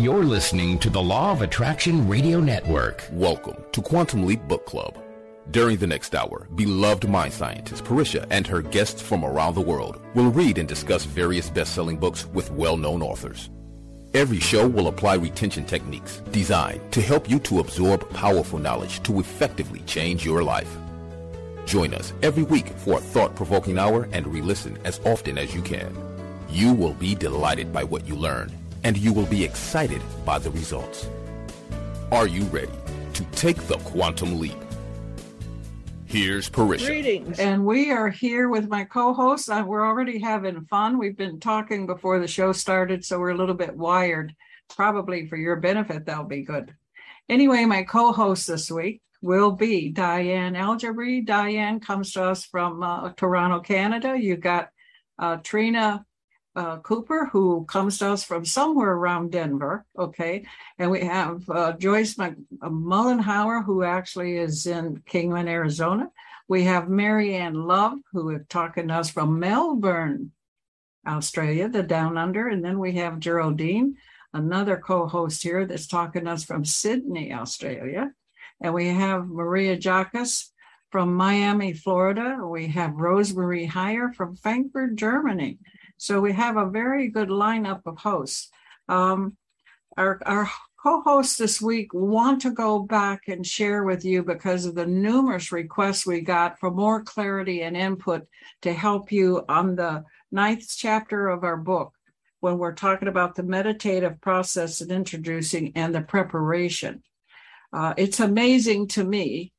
You're listening to the Law of Attraction Radio Network. Welcome to Quantum Leap Book Club. During the next hour, beloved mind scientist Pa'Ris'Ha and her guests from around the world will read and discuss various best-selling books with well-known authors. Every show will apply retention techniques designed to help you to absorb powerful knowledge to effectively change your life. Join us every week for a thought-provoking hour and re-listen as often as you can. You will be delighted by what you learn and you will be excited by the results. Are you ready to take the quantum leap? Here's Pa'Ris'Ha. Greetings. And we are here with my co hosts. Uh, we're already having fun. We've been talking before the show started, so we're a little bit wired. Probably for your benefit, that'll be good. Anyway, my co host this week will be Diane Algebri. Diane comes to us from uh, Toronto, Canada. You got uh, Tryna uh, Cooper, who comes to us from somewhere around Denver. Okay. And we have uh, Joyce uh, Mollenhauer, who actually is in Kingman, Arizona. We have Marianne Love, who is talking to us from Melbourne, Australia, the Down Under. And then we have Geraldene, another co host here that's talking to us from Sydney, Australia. And we have Maria Jacques from Miami, Florida. We have Rosemarie Heyer from Frankfurt, Germany. So we have a very good lineup of hosts. Um, our, our co-hosts this week want to go back and share with you because of the numerous requests we got for more clarity and input to help you on the ninth chapter of our book when we're talking about the meditative process and introducing and the preparation. Uh, it's amazing to me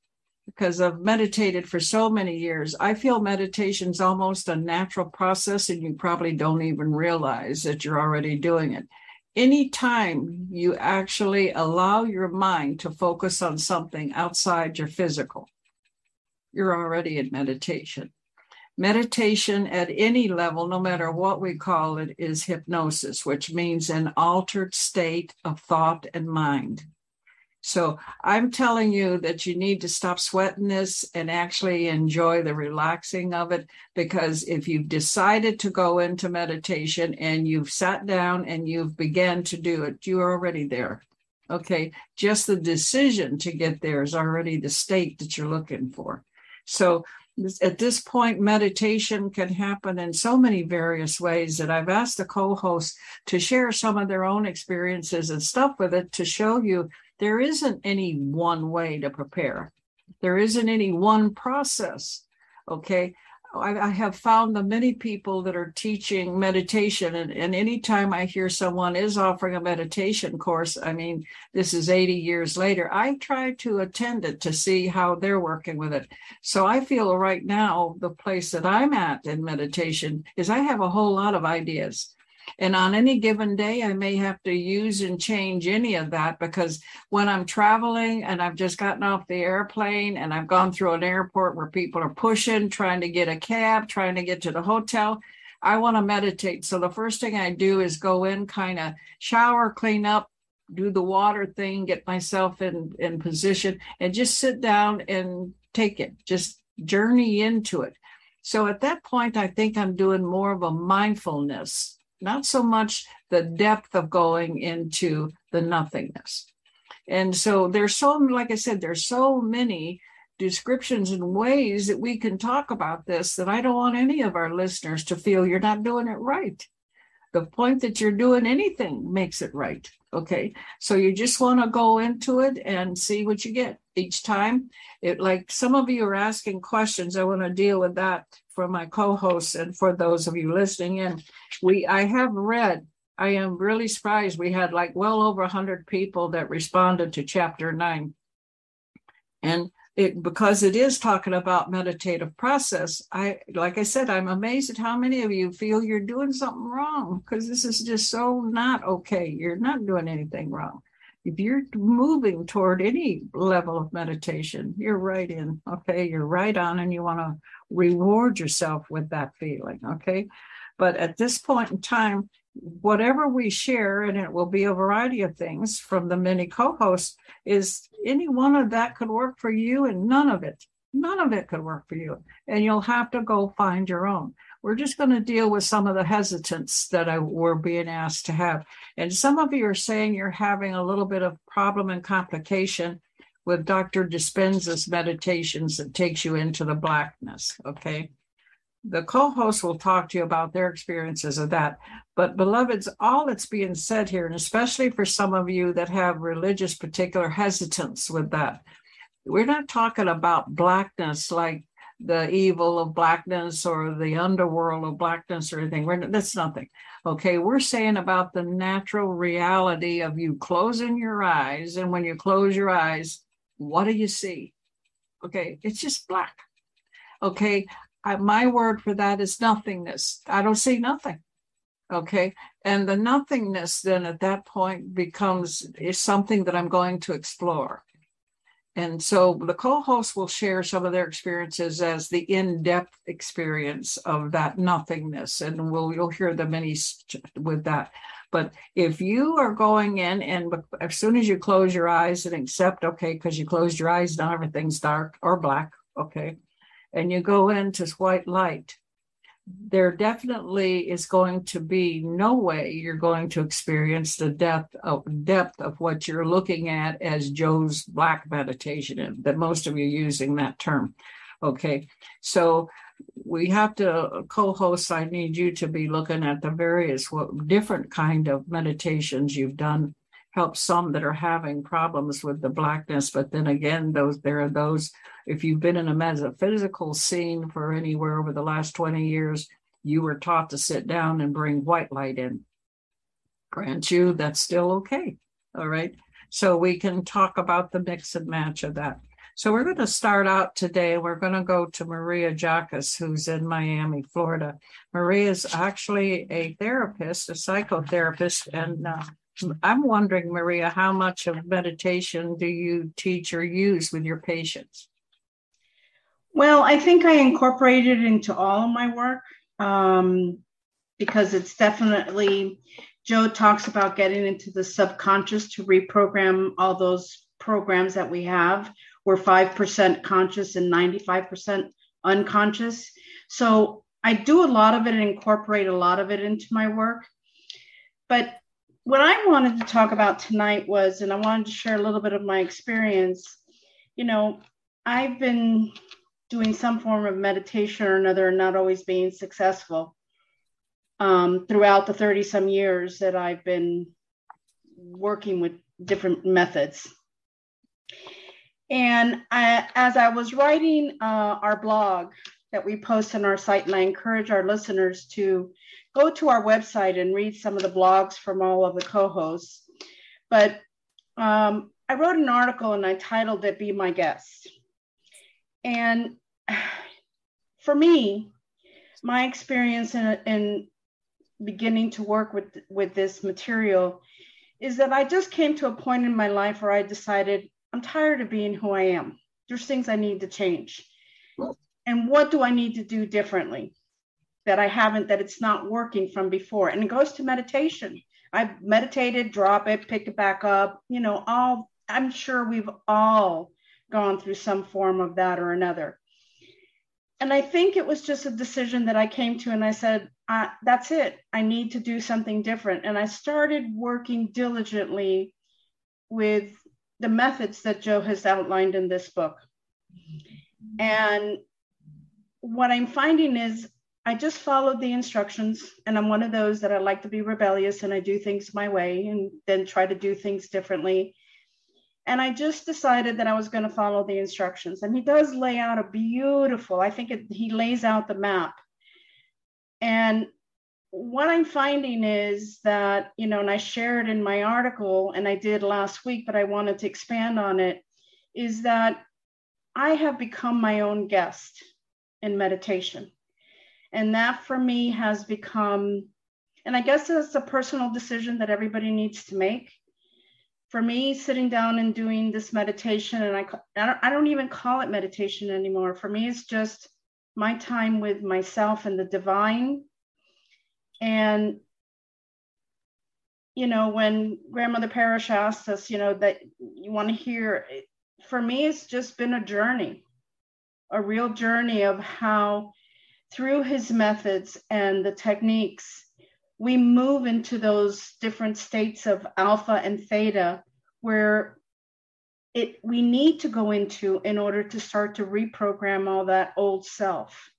because I've meditated for so many years. I feel meditation's almost a natural process, and you probably don't even realize that you're already doing it. Anytime you actually allow your mind to focus on something outside your physical, you're already in meditation. Meditation at any level, no matter what we call it, is hypnosis, which means an altered state of thought and mind. So I'm telling you that you need to stop sweating this and actually enjoy the relaxing of it. Because if you've decided to go into meditation and you've sat down and you've began to do it, you're already there. Okay. Just the decision to get there is already the state that you're looking for. So at this point, meditation can happen in so many various ways that I've asked the co hosts to share some of their own experiences and stuff with it to show you there isn't any one way to prepare. There isn't any one process. Okay. I, I have found the many people that are teaching meditation, and, and anytime I hear someone is offering a meditation course, I mean, this is 80 years later, I try to attend it to see how they're working with it. So I feel right now the place that I'm at in meditation is I have a whole lot of ideas. And on any given day, I may have to use and change any of that because when I'm traveling and I've just gotten off the airplane and I've gone through an airport where people are pushing, trying to get a cab, trying to get to the hotel, I want to meditate. So the first thing I do is go in, kind of shower, clean up, do the water thing, get myself in, in position, and just sit down and take it, just journey into it. So at that point, I think I'm doing more of a mindfulness not so much the depth of going into the nothingness. And so there's so, like I said, there's so many descriptions and ways that we can talk about this that I don't want any of our listeners to feel you're not doing it right. The point that you're doing anything makes it right. Okay. So you just want to go into it and see what you get each time. It like some of you are asking questions. I want to deal with that for my co-hosts and for those of you listening in. We I have read. I am really surprised. We had like well over hundred people that responded to chapter nine, and it because it is talking about meditative process. I like I said, I'm amazed at how many of you feel you're doing something wrong because this is just so not okay. You're not doing anything wrong if you're moving toward any level of meditation, you're right in, okay? You're right on, and you want to reward yourself with that feeling, okay? But at this point in time, whatever we share, and it will be a variety of things from the many co hosts, is any one of that could work for you, and none of it, none of it could work for you. And you'll have to go find your own. We're just going to deal with some of the hesitance that I, we're being asked to have. And some of you are saying you're having a little bit of problem and complication with Dr. Dispenza's meditations that takes you into the blackness. Okay. The co host will talk to you about their experiences of that. But, beloveds, all that's being said here, and especially for some of you that have religious particular hesitance with that, we're not talking about blackness like the evil of blackness or the underworld of blackness or anything. We're, that's nothing. Okay, we're saying about the natural reality of you closing your eyes, and when you close your eyes, what do you see? Okay, it's just black. Okay, I, my word for that is nothingness. I don't see nothing. Okay, and the nothingness then at that point becomes is something that I'm going to explore. And so the co-hosts will share some of their experiences as the in-depth experience of that nothingness, and we'll you'll hear the many with that. But if you are going in and as soon as you close your eyes and accept, okay, because you closed your eyes, now everything's dark or black, okay, and you go into white light, there definitely is going to be no way you're going to experience the depth of depth of what you're looking at as Joe's black meditation that most of you using that term. Okay. So we have to co-host i need you to be looking at the various what different kind of meditations you've done help some that are having problems with the blackness but then again those there are those if you've been in a metaphysical scene for anywhere over the last 20 years you were taught to sit down and bring white light in grant you that's still okay all right so we can talk about the mix and match of that so we're going to start out today. We're going to go to Maria Jacques, who's in Miami, Florida. Maria is actually a therapist, a psychotherapist, and uh, I'm wondering, Maria, how much of meditation do you teach or use with your patients? Well, I think I incorporate it into all of my work um, because it's definitely, Joe talks about getting into the subconscious to reprogram all those programs that we have. We're 5% conscious and 95% unconscious. So I do a lot of it and incorporate a lot of it into my work. But what I wanted to talk about tonight was, and I wanted to share a little bit of my experience. You know, I've been doing some form of meditation or another and not always being successful um, throughout the 30 some years that I've been working with different methods. And I, as I was writing uh, our blog that we post on our site, and I encourage our listeners to go to our website and read some of the blogs from all of the co-hosts. But um, I wrote an article and I titled it "Be My Guest." And for me, my experience in, in beginning to work with with this material is that I just came to a point in my life where I decided I'm tired of being who I am. There's things I need to change. And what do I need to do differently? That I haven't, that it's not working from before. And it goes to meditation. I've meditated, drop it, pick it back up. You know, all I'm sure we've all gone through some form of that or another. And I think it was just a decision that I came to, and I said, That's it. I need to do something different. And I started working diligently with the methods that Joe has outlined in this book. And what I'm finding is I just followed the instructions, and I'm one of those that I like to be rebellious and I do things my way and then try to do things differently. And I just decided that I was going to follow the instructions. And he does lay out a beautiful, I think it, he lays out the map. And what I'm finding is that, you know, and I shared in my article and I did last week, but I wanted to expand on it, is that I have become my own guest in meditation. And that for me has become, and I guess it's a personal decision that everybody needs to make. For me, sitting down and doing this meditation, and I, I don't, I don't even call it meditation anymore. For me, it's just my time with myself and the divine. And you know, when grandmother Parish asked us, you know, that you want to hear, for me, it's just been a journey, a real journey of how through his methods and the techniques, we move into those different states of alpha and theta where it we need to go into in order to start to reprogram all that old self.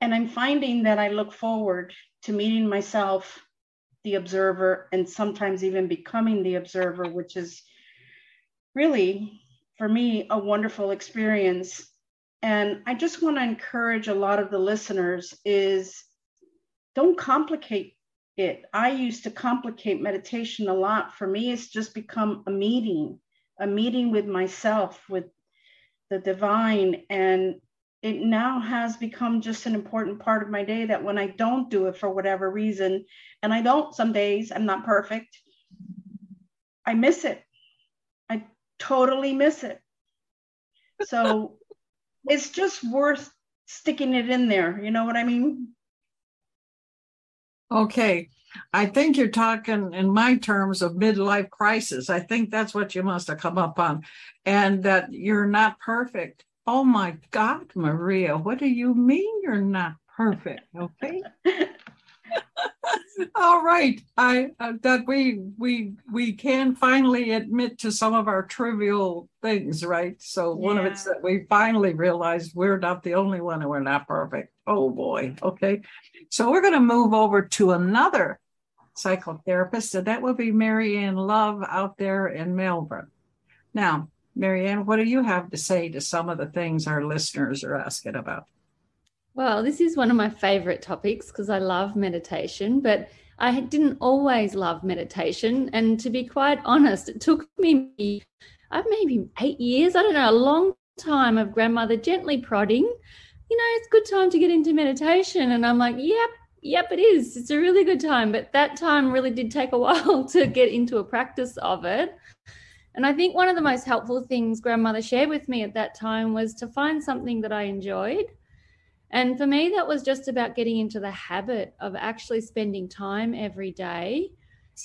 And I'm finding that I look forward to meeting myself, the observer, and sometimes even becoming the observer, which is really, for me, a wonderful experience. And I just want to encourage a lot of the listeners is don't complicate it. I used to complicate meditation a lot. For me, it's just become a meeting, a meeting with myself, with the divine. And it now has become just an important part of my day that when I don't do it for whatever reason, and I don't some days, I'm not perfect, I miss it. I totally miss it. So it's just worth sticking it in there. You know what I mean? Okay. I think you're talking in my terms of midlife crisis. I think that's what you must have come up on, and that you're not perfect. Oh my God, Maria, what do you mean you're not perfect? Okay. All right, I uh, that we we we can finally admit to some of our trivial things, right? So one yeah. of it's that we finally realized we're not the only one and we're not perfect. Oh boy, okay. So we're going to move over to another psychotherapist, and that will be Marianne Love out there in Melbourne. Now, Marianne, what do you have to say to some of the things our listeners are asking about? Well, this is one of my favorite topics because I love meditation, but I didn't always love meditation. And to be quite honest, it took me uh, maybe eight years, I don't know, a long time of grandmother gently prodding, you know, it's a good time to get into meditation. And I'm like, yep, yep, it is. It's a really good time. But that time really did take a while to get into a practice of it. And I think one of the most helpful things grandmother shared with me at that time was to find something that I enjoyed and for me, that was just about getting into the habit of actually spending time every day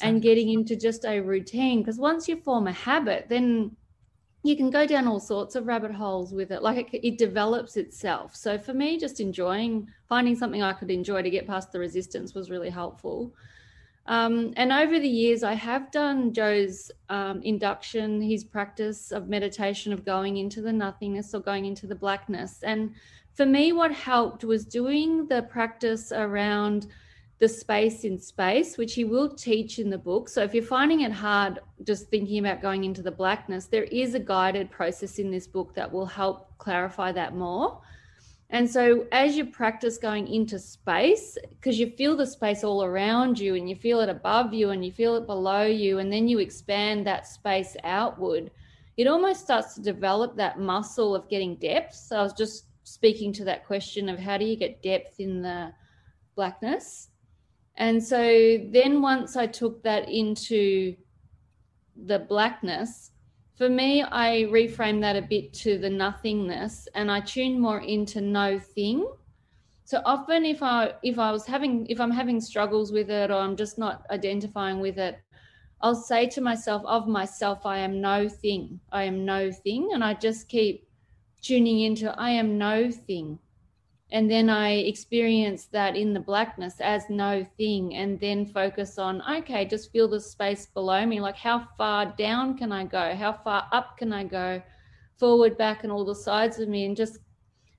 and getting into just a routine. Because once you form a habit, then you can go down all sorts of rabbit holes with it. Like it, it, develops itself. So for me, just enjoying, finding something I could enjoy to get past the resistance was really helpful. Um, and over the years, I have done Joe's um, induction, his practice of meditation, of going into the nothingness or going into the blackness. And for me, what helped was doing the practice around the space in space, which he will teach in the book. So if you're finding it hard just thinking about going into the blackness, there is a guided process in this book that will help clarify that more. And so as you practice going into space, because you feel the space all around you and you feel it above you and you feel it below you, and then you expand that space outward, it almost starts to develop that muscle of getting depth. So I was just speaking to that question of how do you get depth in the blackness. And so then once I took that into the blackness, for me, I reframe that a bit to the nothingness and I tune more into no thing. So often if I if I was having if I'm having struggles with it or I'm just not identifying with it, I'll say to myself, of myself, I am no thing. I am no thing. And I just keep tuning into I am no thing. And then I experience that in the blackness as no thing, and then focus on, okay, just feel the space below me. Like, how far down can I go? How far up can I go? Forward, back, and all the sides of me, and just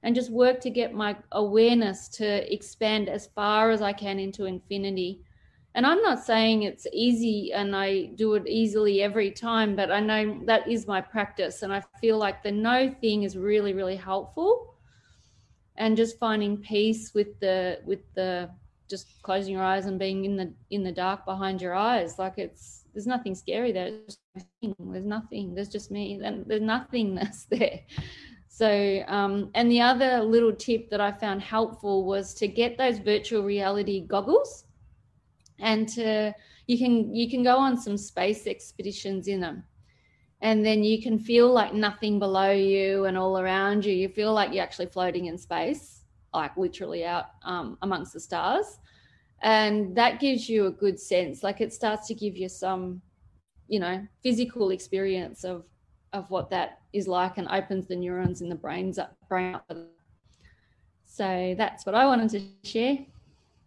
and just work to get my awareness to expand as far as I can into infinity and I'm not saying it's easy and I do it easily every time, but I know that is my practice. And I feel like the no thing is really, really helpful. And just finding peace with the, with the, just closing your eyes and being in the, in the dark behind your eyes. Like it's, there's nothing scary there. There's nothing. There's just me. And there's nothingness there. So, um, and the other little tip that I found helpful was to get those virtual reality goggles and to you can you can go on some space expeditions in them. And then you can feel like nothing below you and all around you. You feel like you're actually floating in space like literally out um, amongst the stars. And that gives you a good sense. Like it starts to give you some you know physical experience of of what that is like and opens the neurons in the brains up brain up. So that's what I wanted to share.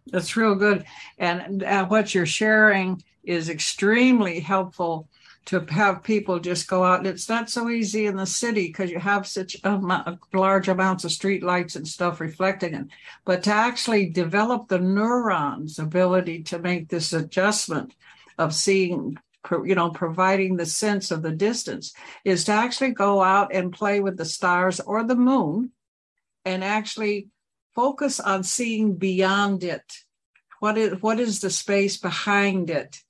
That's real good. And uh, what you're sharing is extremely helpful to have people just go out. It's not so easy in the city because you have such a, large amounts of street lights and stuff reflecting it. But to actually develop the neurons' ability to make this adjustment of seeing, you know, providing the sense of the distance is to actually go out and play with the stars or the moon and actually focus on seeing beyond it. What is, what is the space behind it?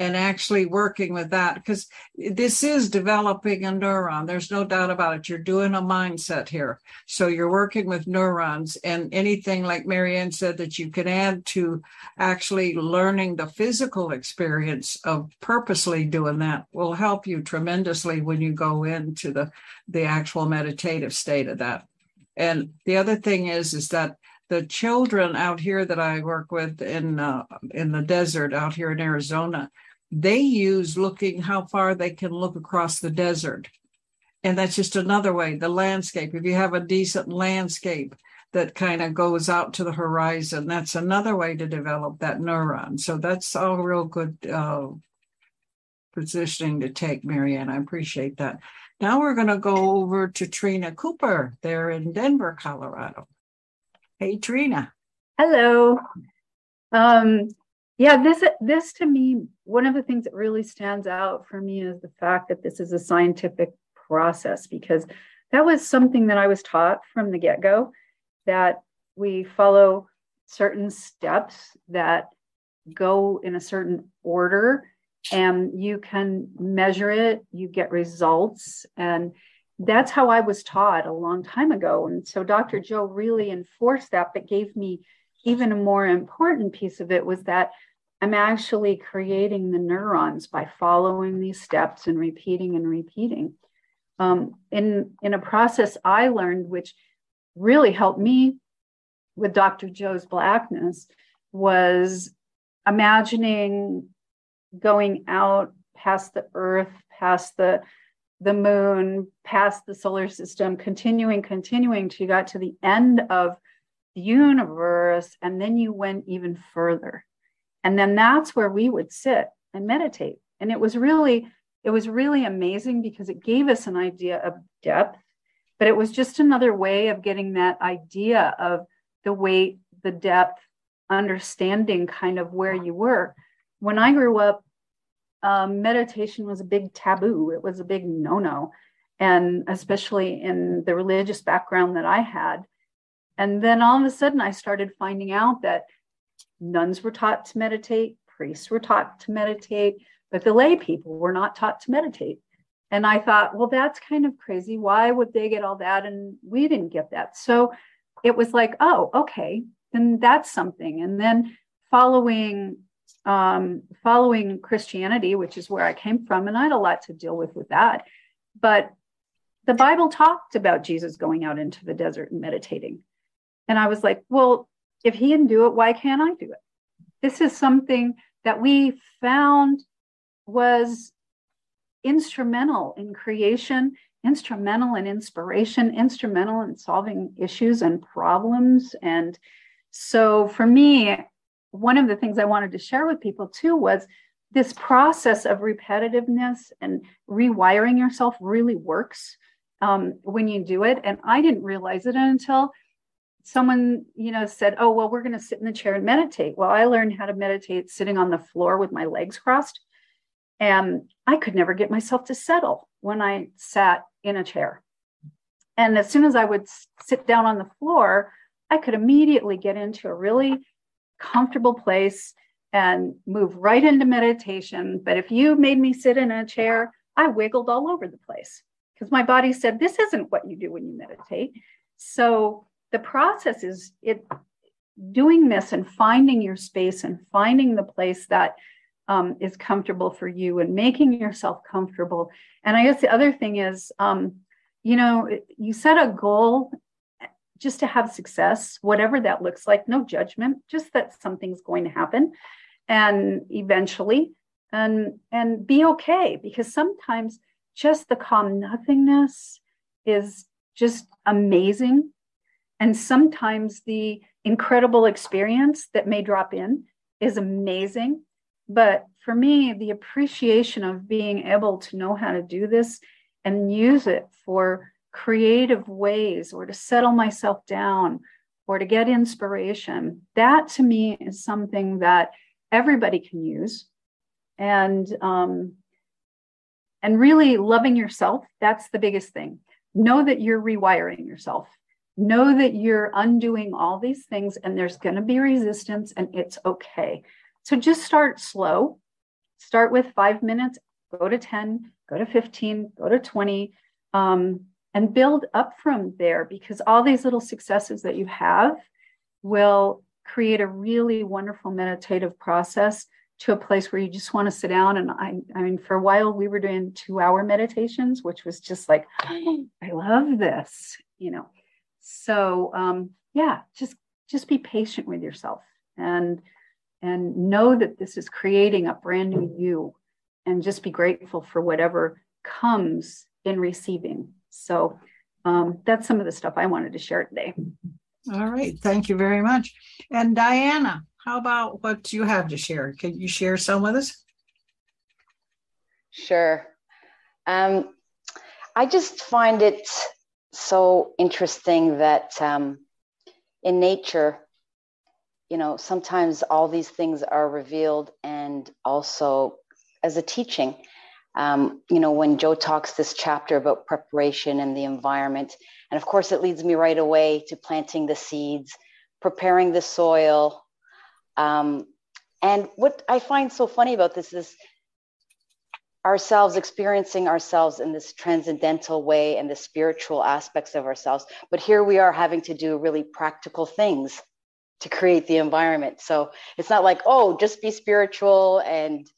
and actually working with that because this is developing a neuron. There's no doubt about it. You're doing a mindset here. So you're working with neurons and anything like Marianne said that you can add to actually learning the physical experience of purposely doing that will help you tremendously when you go into the, the actual meditative state of that. And the other thing is, is that the children out here that I work with in uh, in the desert out here in Arizona, they use looking how far they can look across the desert. And that's just another way, the landscape. If you have a decent landscape that kind of goes out to the horizon, that's another way to develop that neuron. So that's all real good uh, positioning to take, Marianne. I appreciate that. Now we're going to go over to Tryna Cooper there in Denver, Colorado. Hey, Tryna. Hello. Um, yeah, this this to me, one of the things that really stands out for me is the fact that this is a scientific process because that was something that I was taught from the get-go that we follow certain steps that go in a certain order and you can measure it, you get results and that's how I was taught a long time ago. And so Dr. Joe really enforced that, but gave me even a more important piece of it was that I'm actually creating the neurons by following these steps and repeating and repeating. Um, in, in a process I learned, which really helped me with Dr. Joe's blackness, was imagining going out past the earth, past the the moon, past the solar system, continuing, continuing till you got to the end of the universe, and then you went even further. And then that's where we would sit and meditate. And it was really, it was really amazing because it gave us an idea of depth, but it was just another way of getting that idea of the weight, the depth, understanding kind of where you were. When I grew up, um, meditation was a big taboo. It was a big no no. And especially in the religious background that I had. And then all of a sudden, I started finding out that nuns were taught to meditate, priests were taught to meditate, but the lay people were not taught to meditate. And I thought, well, that's kind of crazy. Why would they get all that? And we didn't get that. So it was like, oh, okay, then that's something. And then following um, following Christianity, which is where I came from, and I had a lot to deal with with that. But the Bible talked about Jesus going out into the desert and meditating. And I was like, well, if he can do it, why can't I do it? This is something that we found was instrumental in creation, instrumental in inspiration, instrumental in solving issues and problems. And so for me, one of the things I wanted to share with people too was this process of repetitiveness and rewiring yourself really works um, when you do it. And I didn't realize it until someone, you know, said, "Oh, well, we're going to sit in the chair and meditate." Well, I learned how to meditate sitting on the floor with my legs crossed, and I could never get myself to settle when I sat in a chair. And as soon as I would sit down on the floor, I could immediately get into a really comfortable place and move right into meditation. But if you made me sit in a chair, I wiggled all over the place because my body said, This isn't what you do when you meditate. So the process is it doing this and finding your space and finding the place that um, is comfortable for you and making yourself comfortable. And I guess the other thing is, um, you know, you set a goal just to have success, whatever that looks like, no judgment, just that something's going to happen and eventually and and be okay because sometimes just the calm nothingness is just amazing And sometimes the incredible experience that may drop in is amazing. But for me, the appreciation of being able to know how to do this and use it for creative ways or to settle myself down or to get inspiration, that to me is something that everybody can use. And um, and really loving yourself, that's the biggest thing. Know that you're rewiring yourself. Know that you're undoing all these things and there's going to be resistance and it's okay. So just start slow. Start with five minutes, go to 10, go to 15, go to 20, um, and build up from there because all these little successes that you have will create a really wonderful meditative process to a place where you just want to sit down. And I, I mean for a while we were doing two hour meditations which was just like i love this you know? So um yeah just just be patient with yourself and and know that this is creating a brand new you and just be grateful for whatever comes in receiving so um, that's some of the stuff i wanted to share today all right thank you very much and diana how about what you have to share? Can you share some with us? Sure. Um, I just find it so interesting that um, in nature, you know, sometimes all these things are revealed and also as a teaching. Um, you know, when Joe talks this chapter about preparation and the environment, and of course, it leads me right away to planting the seeds, preparing the soil, um, and what I find so funny about this is ourselves experiencing ourselves in this transcendental way and the spiritual aspects of ourselves. But here we are having to do really practical things to create the environment. So it's not like, oh, just be spiritual and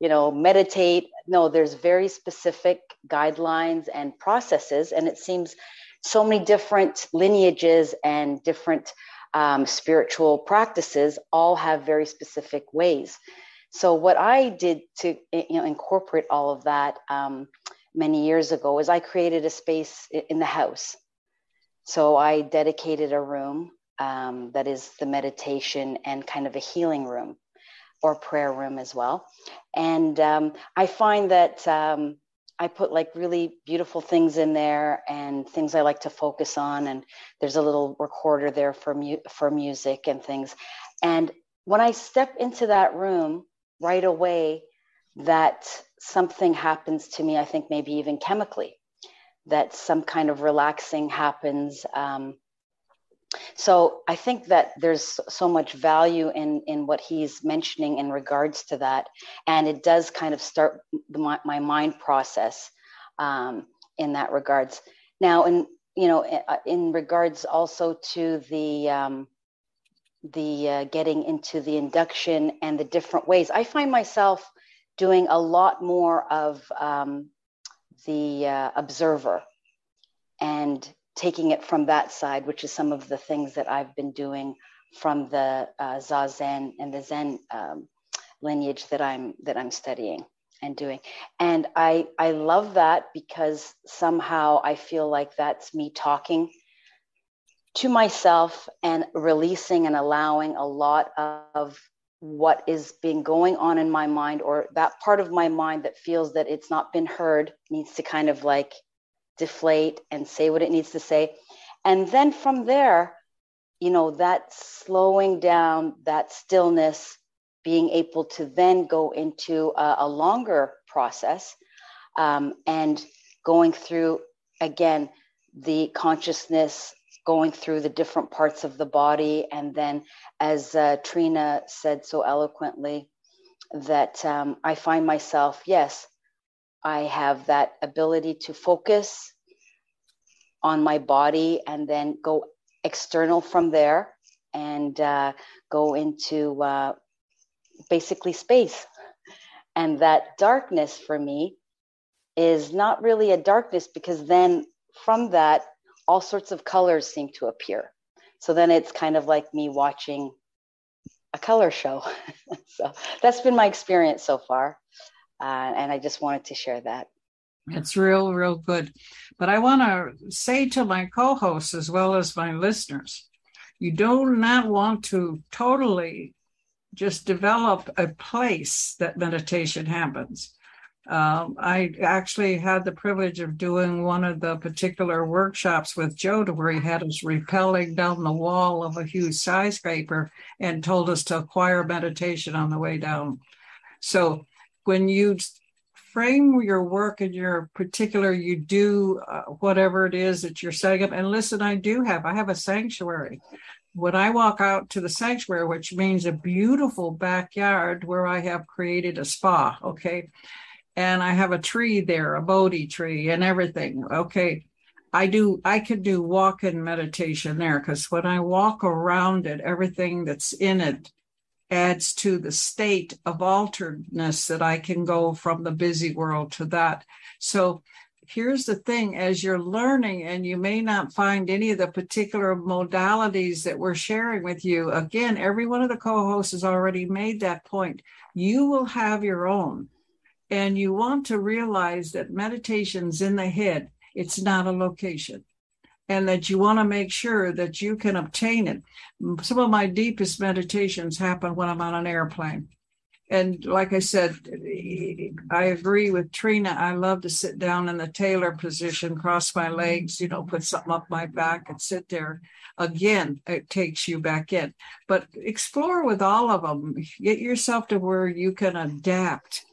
you know meditate no there's very specific guidelines and processes and it seems so many different lineages and different um, spiritual practices all have very specific ways. So what I did to you know incorporate all of that um, many years ago is I created a space in the house. So I dedicated a room um, that is the meditation and kind of a healing room or prayer room as well. And um, I find that um, I put like really beautiful things in there and things I like to focus on. And there's a little recorder there for mu- for music and things. And when I step into that room right away, that something happens to me. I think maybe even chemically, that some kind of relaxing happens. Um, so I think that there's so much value in in what he's mentioning in regards to that, and it does kind of start my, my mind process um, in that regards. Now, in you know, in, uh, in regards also to the um, the uh, getting into the induction and the different ways, I find myself doing a lot more of um, the uh, observer and taking it from that side, which is some of the things that I've been doing from the uh, Zazen and the Zen um, lineage that I'm that I'm studying and doing. And I I love that because somehow I feel like that's me talking to myself and releasing and allowing a lot of what is being going on in my mind or that part of my mind that feels that it's not been heard needs to kind of like deflate and say what it needs to say. And then from there, you know, that slowing down, that stillness, being able to then go into a, a longer process um, and going through, again, the consciousness going through the different parts of the body. And then, as uh, Tryna said so eloquently, that um, I find myself, yes, I have that ability to focus on my body and then go external from there and uh, go into uh, basically space. And that darkness for me is not really a darkness because then from that, all sorts of colors seem to appear. So then it's kind of like me watching a color show. so that's been my experience so far. Uh, and I just wanted to share that. It's real, real good. But I want to say to my co hosts as well as my listeners you do not want to totally just develop a place that meditation happens. Um, I actually had the privilege of doing one of the particular workshops with Joe to where he had us rappelling down the wall of a huge skyscraper and told us to acquire meditation on the way down. So when you frame your work and your particular, you do uh, whatever it is that you're setting up. And listen, I do have, I have a sanctuary when I walk out to the sanctuary, which means a beautiful backyard where I have created a spa, okay, and I have a tree there, a Bodhi tree, and everything. Okay. I do, I could do walk in meditation there because when I walk around it, everything that's in it adds to the state of alteredness that I can go from the busy world to that. So here's the thing as you're learning and you may not find any of the particular modalities that we're sharing with you again every one of the co-hosts has already made that point you will have your own and you want to realize that meditation's in the head, it's not a location. And that you want to make sure that you can obtain it. Some of my deepest meditations happen when I'm on an airplane. And like I said, I agree with Tryna. I love to sit down in the tailor position, cross my legs, you know, put something up my back and sit there. Again, it takes you back in. But explore with all of them. Get yourself to where you can adapt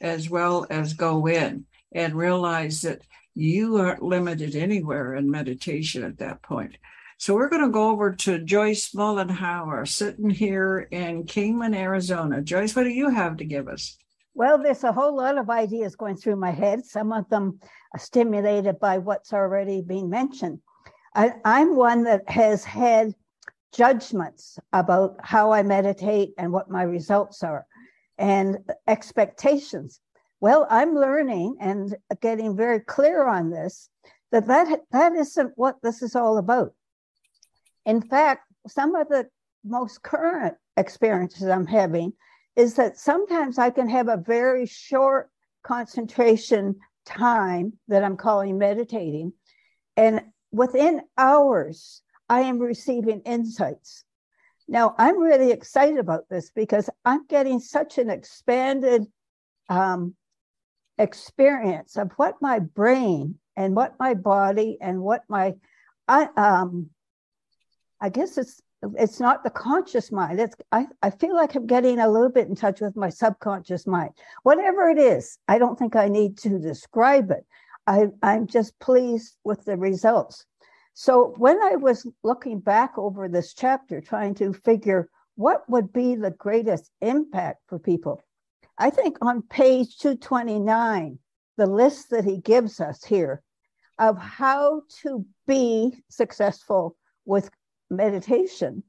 as well as go in and realize that you aren't limited anywhere in meditation at that point. So we're going to go over to Joyce Mollenhauer sitting here in Kingman, Arizona. Joyce, what do you have to give us? Well, there's a whole lot of ideas going through my head. Some of them are stimulated by what's already been mentioned. I, I'm one that has had judgments about how I meditate and what my results are and expectations. Well, I'm learning and getting very clear on this that that, that isn't what this is all about. In fact, some of the most current experiences I'm having is that sometimes I can have a very short concentration time that I'm calling meditating. And within hours, I am receiving insights now, I'm really excited about this because I'm getting such an expanded um, experience of what my brain and what my body and what my I um I guess it's it's not the conscious mind. It's I, I feel like I'm getting a little bit in touch with my subconscious mind. Whatever it is, I don't think I need to describe it. I, I'm just pleased with the results. So when I was looking back over this chapter, trying to figure what would be the greatest impact for people, I think on page 229, the list that he gives us here of how to be successful with meditation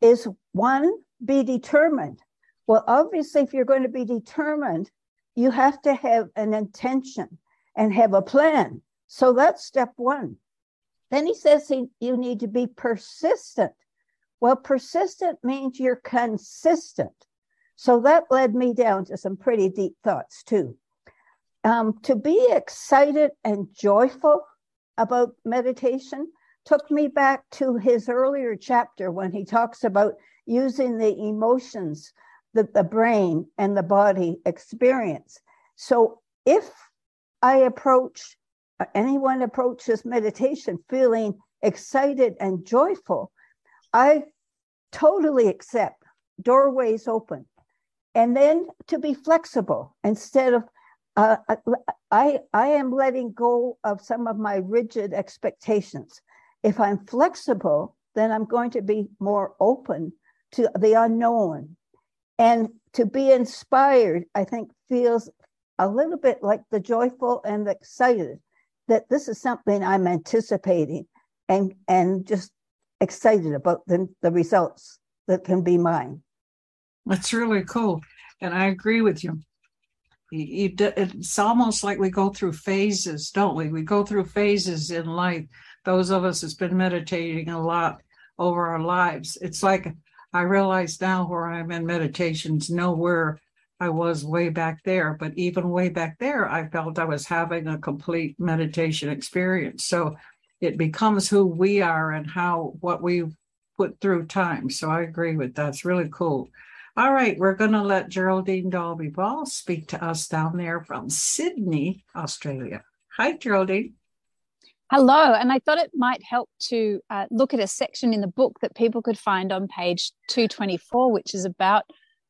is one, be determined. Well, obviously, if you're going to be determined, you have to have an intention and have a plan. So that's step one. Then he says he, you need to be persistent. Well, persistent means you're consistent. So that led me down to some pretty deep thoughts too. Um, to be excited and joyful about meditation took me back to his earlier chapter when he talks about using the emotions that the brain and the body experience. So if I approach anyone approaches meditation feeling excited and joyful, I totally accept doorways open. And then to be flexible instead of uh, I I am letting go of some of my rigid expectations. If I'm flexible, then I'm going to be more open to the unknown. And to be inspired, I think feels a little bit like the joyful and the excited that this is something I'm anticipating and and just excited about the, the results that can be mine. That's really cool. And I agree with you. It's almost like we go through phases, don't we? We go through phases in life. Those of us that's been meditating a lot over our lives. It's like I realize now where I'm in meditations, know where I was way back there. But even way back there, I felt I was having a complete meditation experience. So it becomes who we are and how what we put through time. So I agree with that. It's really cool. All right, we're going to let Geraldene Dalby Ball speak to us down there from Sydney, Australia. Hi, Geraldene. Hello, and I thought it might help to uh, look at a section in the book that people could find on page 224, which is about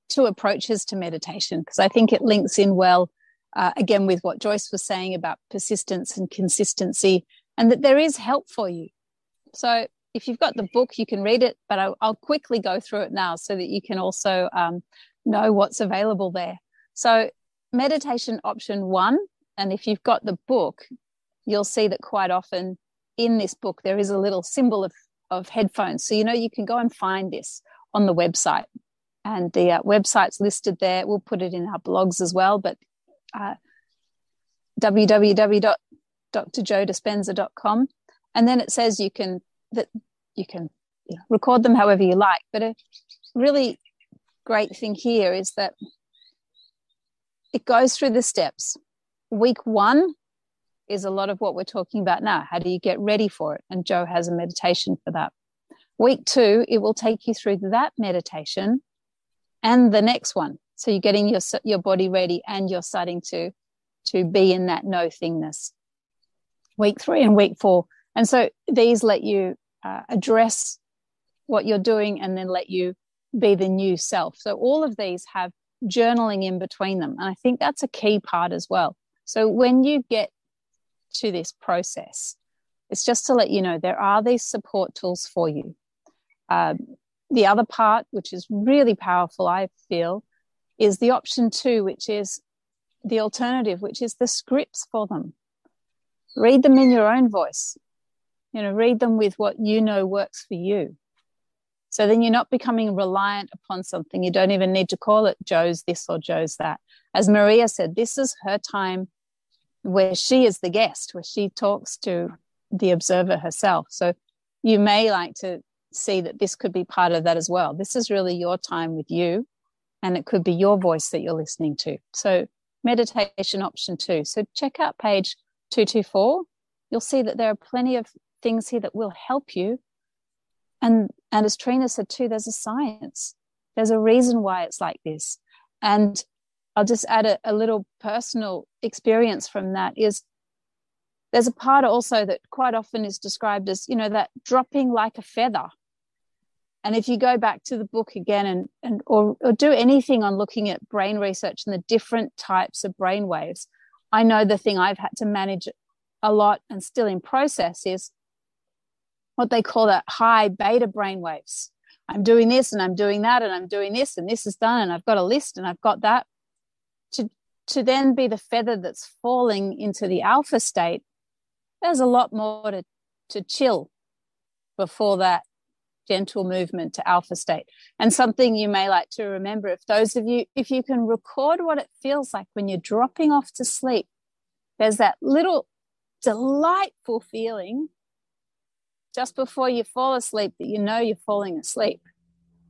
two approaches to meditation, because I think it links in well, uh, again, with what Joyce was saying about persistence and consistency, and that there is help for you. So if you've got the book, you can read it, but I'll, I'll quickly go through it now so that you can also um, know what's available there. So, meditation option one, and if you've got the book, you'll see that quite often in this book there is a little symbol of, of headphones. So, you know, you can go and find this on the website, and the uh, website's listed there. We'll put it in our blogs as well, but uh, www.drjoedispenza.com. And then it says you can that you can you know, record them however you like. But a really great thing here is that it goes through the steps. Week one is a lot of what we're talking about now. How do you get ready for it? And Joe has a meditation for that. Week two, it will take you through that meditation and the next one. So you're getting your your body ready and you're starting to to be in that no thingness. Week three and week four. And so these let you uh, address what you're doing and then let you be the new self. So all of these have journaling in between them. And I think that's a key part as well. So when you get to this process, it's just to let you know there are these support tools for you. Um, the other part, which is really powerful, I feel, is the option two, which is the alternative, which is the scripts for them. Read them in your own voice you know read them with what you know works for you. So then you're not becoming reliant upon something. You don't even need to call it joe's this or joe's that. As maria said this is her time where she is the guest where she talks to the observer herself. So you may like to see that this could be part of that as well. This is really your time with you and it could be your voice that you're listening to. So meditation option two. So check out page 224 you'll see that there are plenty of things here that will help you. And and as Tryna said too, there's a science. There's a reason why it's like this. And I'll just add a, a little personal experience from that is there's a part also that quite often is described as, you know, that dropping like a feather. And if you go back to the book again and, and or, or do anything on looking at brain research and the different types of brain waves, I know the thing I've had to manage a lot and still in process is what they call that high beta brain waves. I'm doing this and I'm doing that and I'm doing this and this is done and I've got a list and I've got that. To, to then be the feather that's falling into the alpha state, there's a lot more to, to chill before that gentle movement to alpha state. And something you may like to remember if those of you, if you can record what it feels like when you're dropping off to sleep, there's that little delightful feeling just before you fall asleep that you know you're falling asleep.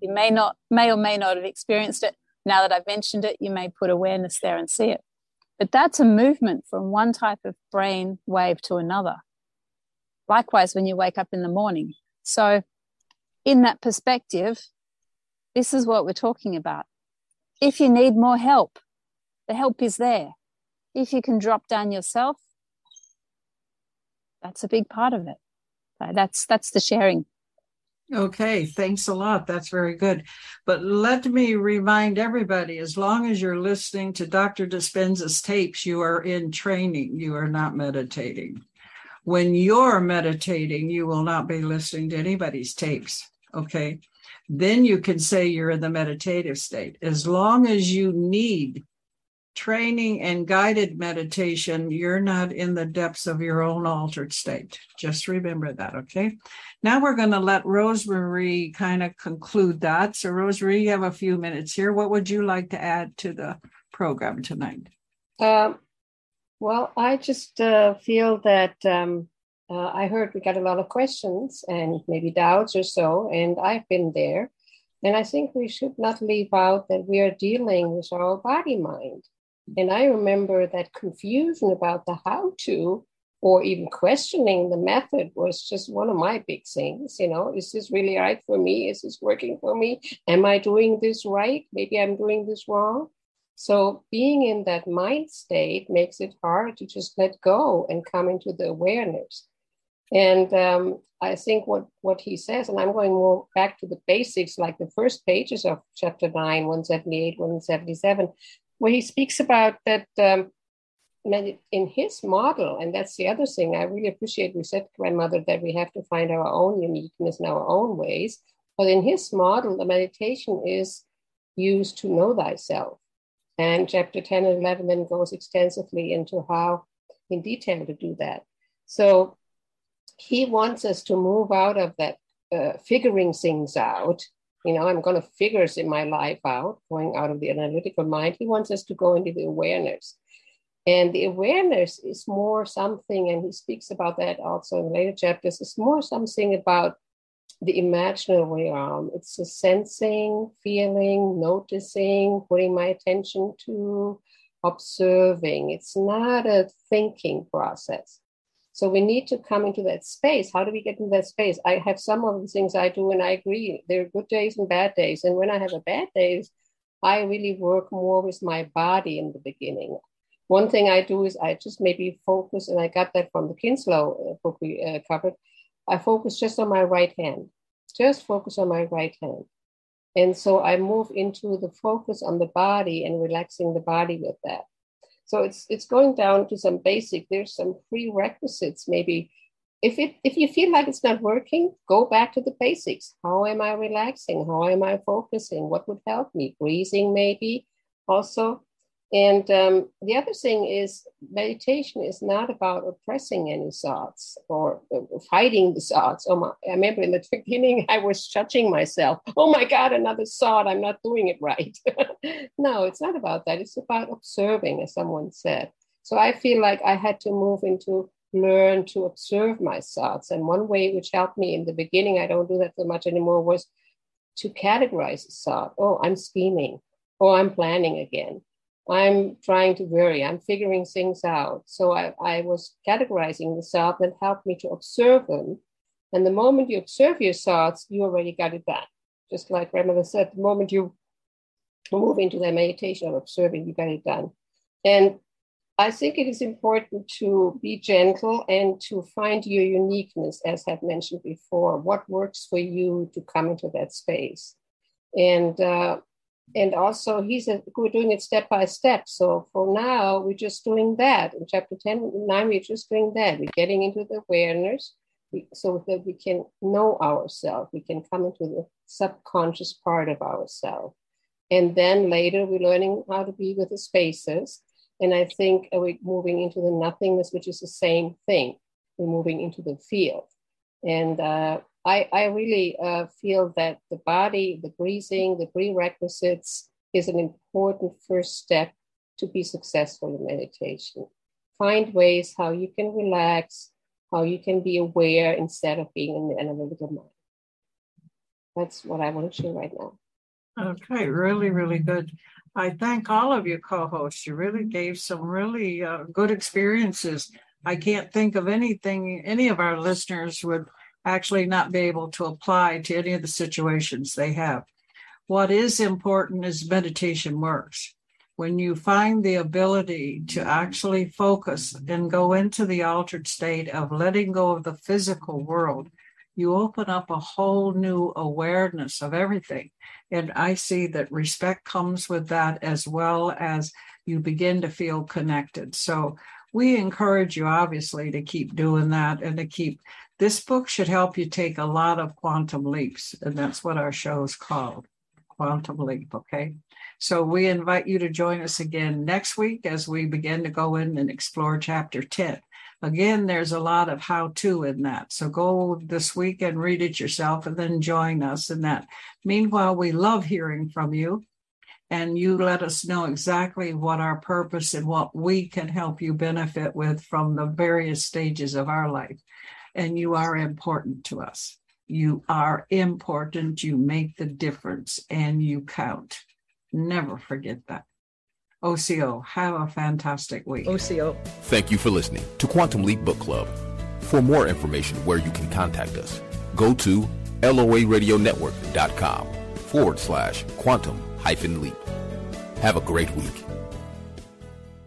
You may not, may or may not have experienced it. Now that I've mentioned it, you may put awareness there and see it. But that's a movement from one type of brain wave to another. Likewise, when you wake up in the morning. So, in that perspective, this is what we're talking about. If you need more help, the help is there. If you can drop down yourself, that's a big part of it Uh, that's that's the sharing. Okay thanks a lot. That's very good. But let me remind everybody as long as you're listening to dr dispenza's tapes you are in training. You are not meditating. When you're meditating you will not be listening to anybody's tapes okay? Then you can say you're in the meditative state. As long as you need training and guided meditation, you're not in the depths of your own altered state. Just remember that, okay? Now we're going to let Rosemarie kind of conclude that. So, Rosemarie, you have a few minutes here. What would you like to add to the program tonight? Um, well, I just uh, feel that um, uh, I heard we got a lot of questions and maybe doubts or so, and I've been there And I think we should not leave out that we are dealing with our body mind. And I remember that confusion about the how to or even questioning the method was just one of my big things. You know, is this really right for me? Is this working for me? Am I doing this right? Maybe I'm doing this wrong. So being in that mind state makes it hard to just let go and come into the awareness. And um, I think what, what he says, and I'm going more back to the basics, like the first pages of chapter 9, 178, 177, where he speaks about that um, in his model, and that's the other thing I really appreciate. We said, grandmother, that we have to find our own uniqueness in our own ways. But in his model, the meditation is used to know thyself. And chapter 10 and 11 then goes extensively into how, in detail, to do that. So he wants us to move out of that uh, figuring things out. You know, I'm going to figure in my life out, going out of the analytical mind. He wants us to go into the awareness. And the awareness is more something, and he speaks about that also in later chapters, it's more something about the imaginary realm. It's a sensing, feeling, noticing, putting my attention to, observing. It's not a thinking process. So we need to come into that space. How do we get into that space? I have some of the things I do, and I agree. There are good days and bad days. And when I have a bad days, I really work more with my body in the beginning. One thing I do is I just maybe focus, and I got that from the Kinslow uh, book we uh, covered. I focus just on my right hand, just focus on my right hand. And so I move into the focus on the body and relaxing the body with that. So it's it's going down to some basic. There's some prerequisites. Maybe if it if you feel like it's not working, go back to the basics. How am I relaxing? How am I focusing? What would help me? Breathing maybe also. And um, the other thing is, meditation is not about oppressing any thoughts or uh, fighting the thoughts. Oh my, I remember in the beginning, I was judging myself. Oh my God, another thought, I'm not doing it right. no, it's not about that. It's about observing, as someone said. So I feel like I had to move into learn to observe my thoughts. And one way which helped me in the beginning, I don't do that so much anymore, was to categorize a thought. Oh, I'm scheming. Oh, I'm planning again I'm trying to worry, I'm figuring things out. So I, I was categorizing the thought that helped me to observe them. And the moment you observe your thoughts, you already got it done. Just like grandmother said, the moment you move into that meditation of observing, you got it done. And I think it is important to be gentle and to find your uniqueness, as I've mentioned before. What works for you to come into that space? And uh, and also he's a, we're doing it step by step. So for now we're just doing that. In chapter 10 9 we're just doing that. We're getting into the awareness so that we can know ourselves. We can come into the subconscious part of ourselves. And then later we're learning how to be with the spaces. And i think we're moving into the nothingness which is the same thing. We're moving into the field. And uh, I, I really uh, feel that the body, the breathing, the prerequisites is an important first step to be successful in meditation. Find ways how you can relax, how you can be aware instead of being in the analytical mind. That's what I want to share right now. Okay, really, really good. I thank all of you co hosts. You really gave some really uh, good experiences. I can't think of anything any of our listeners would actually not be able to apply to any of the situations they have. What is important is meditation works. When you find the ability to actually focus and go into the altered state of letting go of the physical world, you open up a whole new awareness of everything. And I see that respect comes with that as well as you begin to feel connected. So we encourage you, obviously, to keep doing that and to keep this book should help you take a lot of quantum leaps, and that's what our show is called Quantum Leap. Okay. So we invite you to join us again next week as we begin to go in and explore chapter 10. Again, there's a lot of how to in that. So go this week and read it yourself and then join us in that. Meanwhile, we love hearing from you and you let us know exactly what our purpose and what we can help you benefit with from the various stages of our life and you are important to us. You are important. You make the difference and you count. Never forget that. OCO, have a fantastic week. OCO. Thank you for listening to Quantum Leap Book Club. For more information where you can contact us, go to loaradionetwork.com forward slash quantum hyphen leap. Have a great week.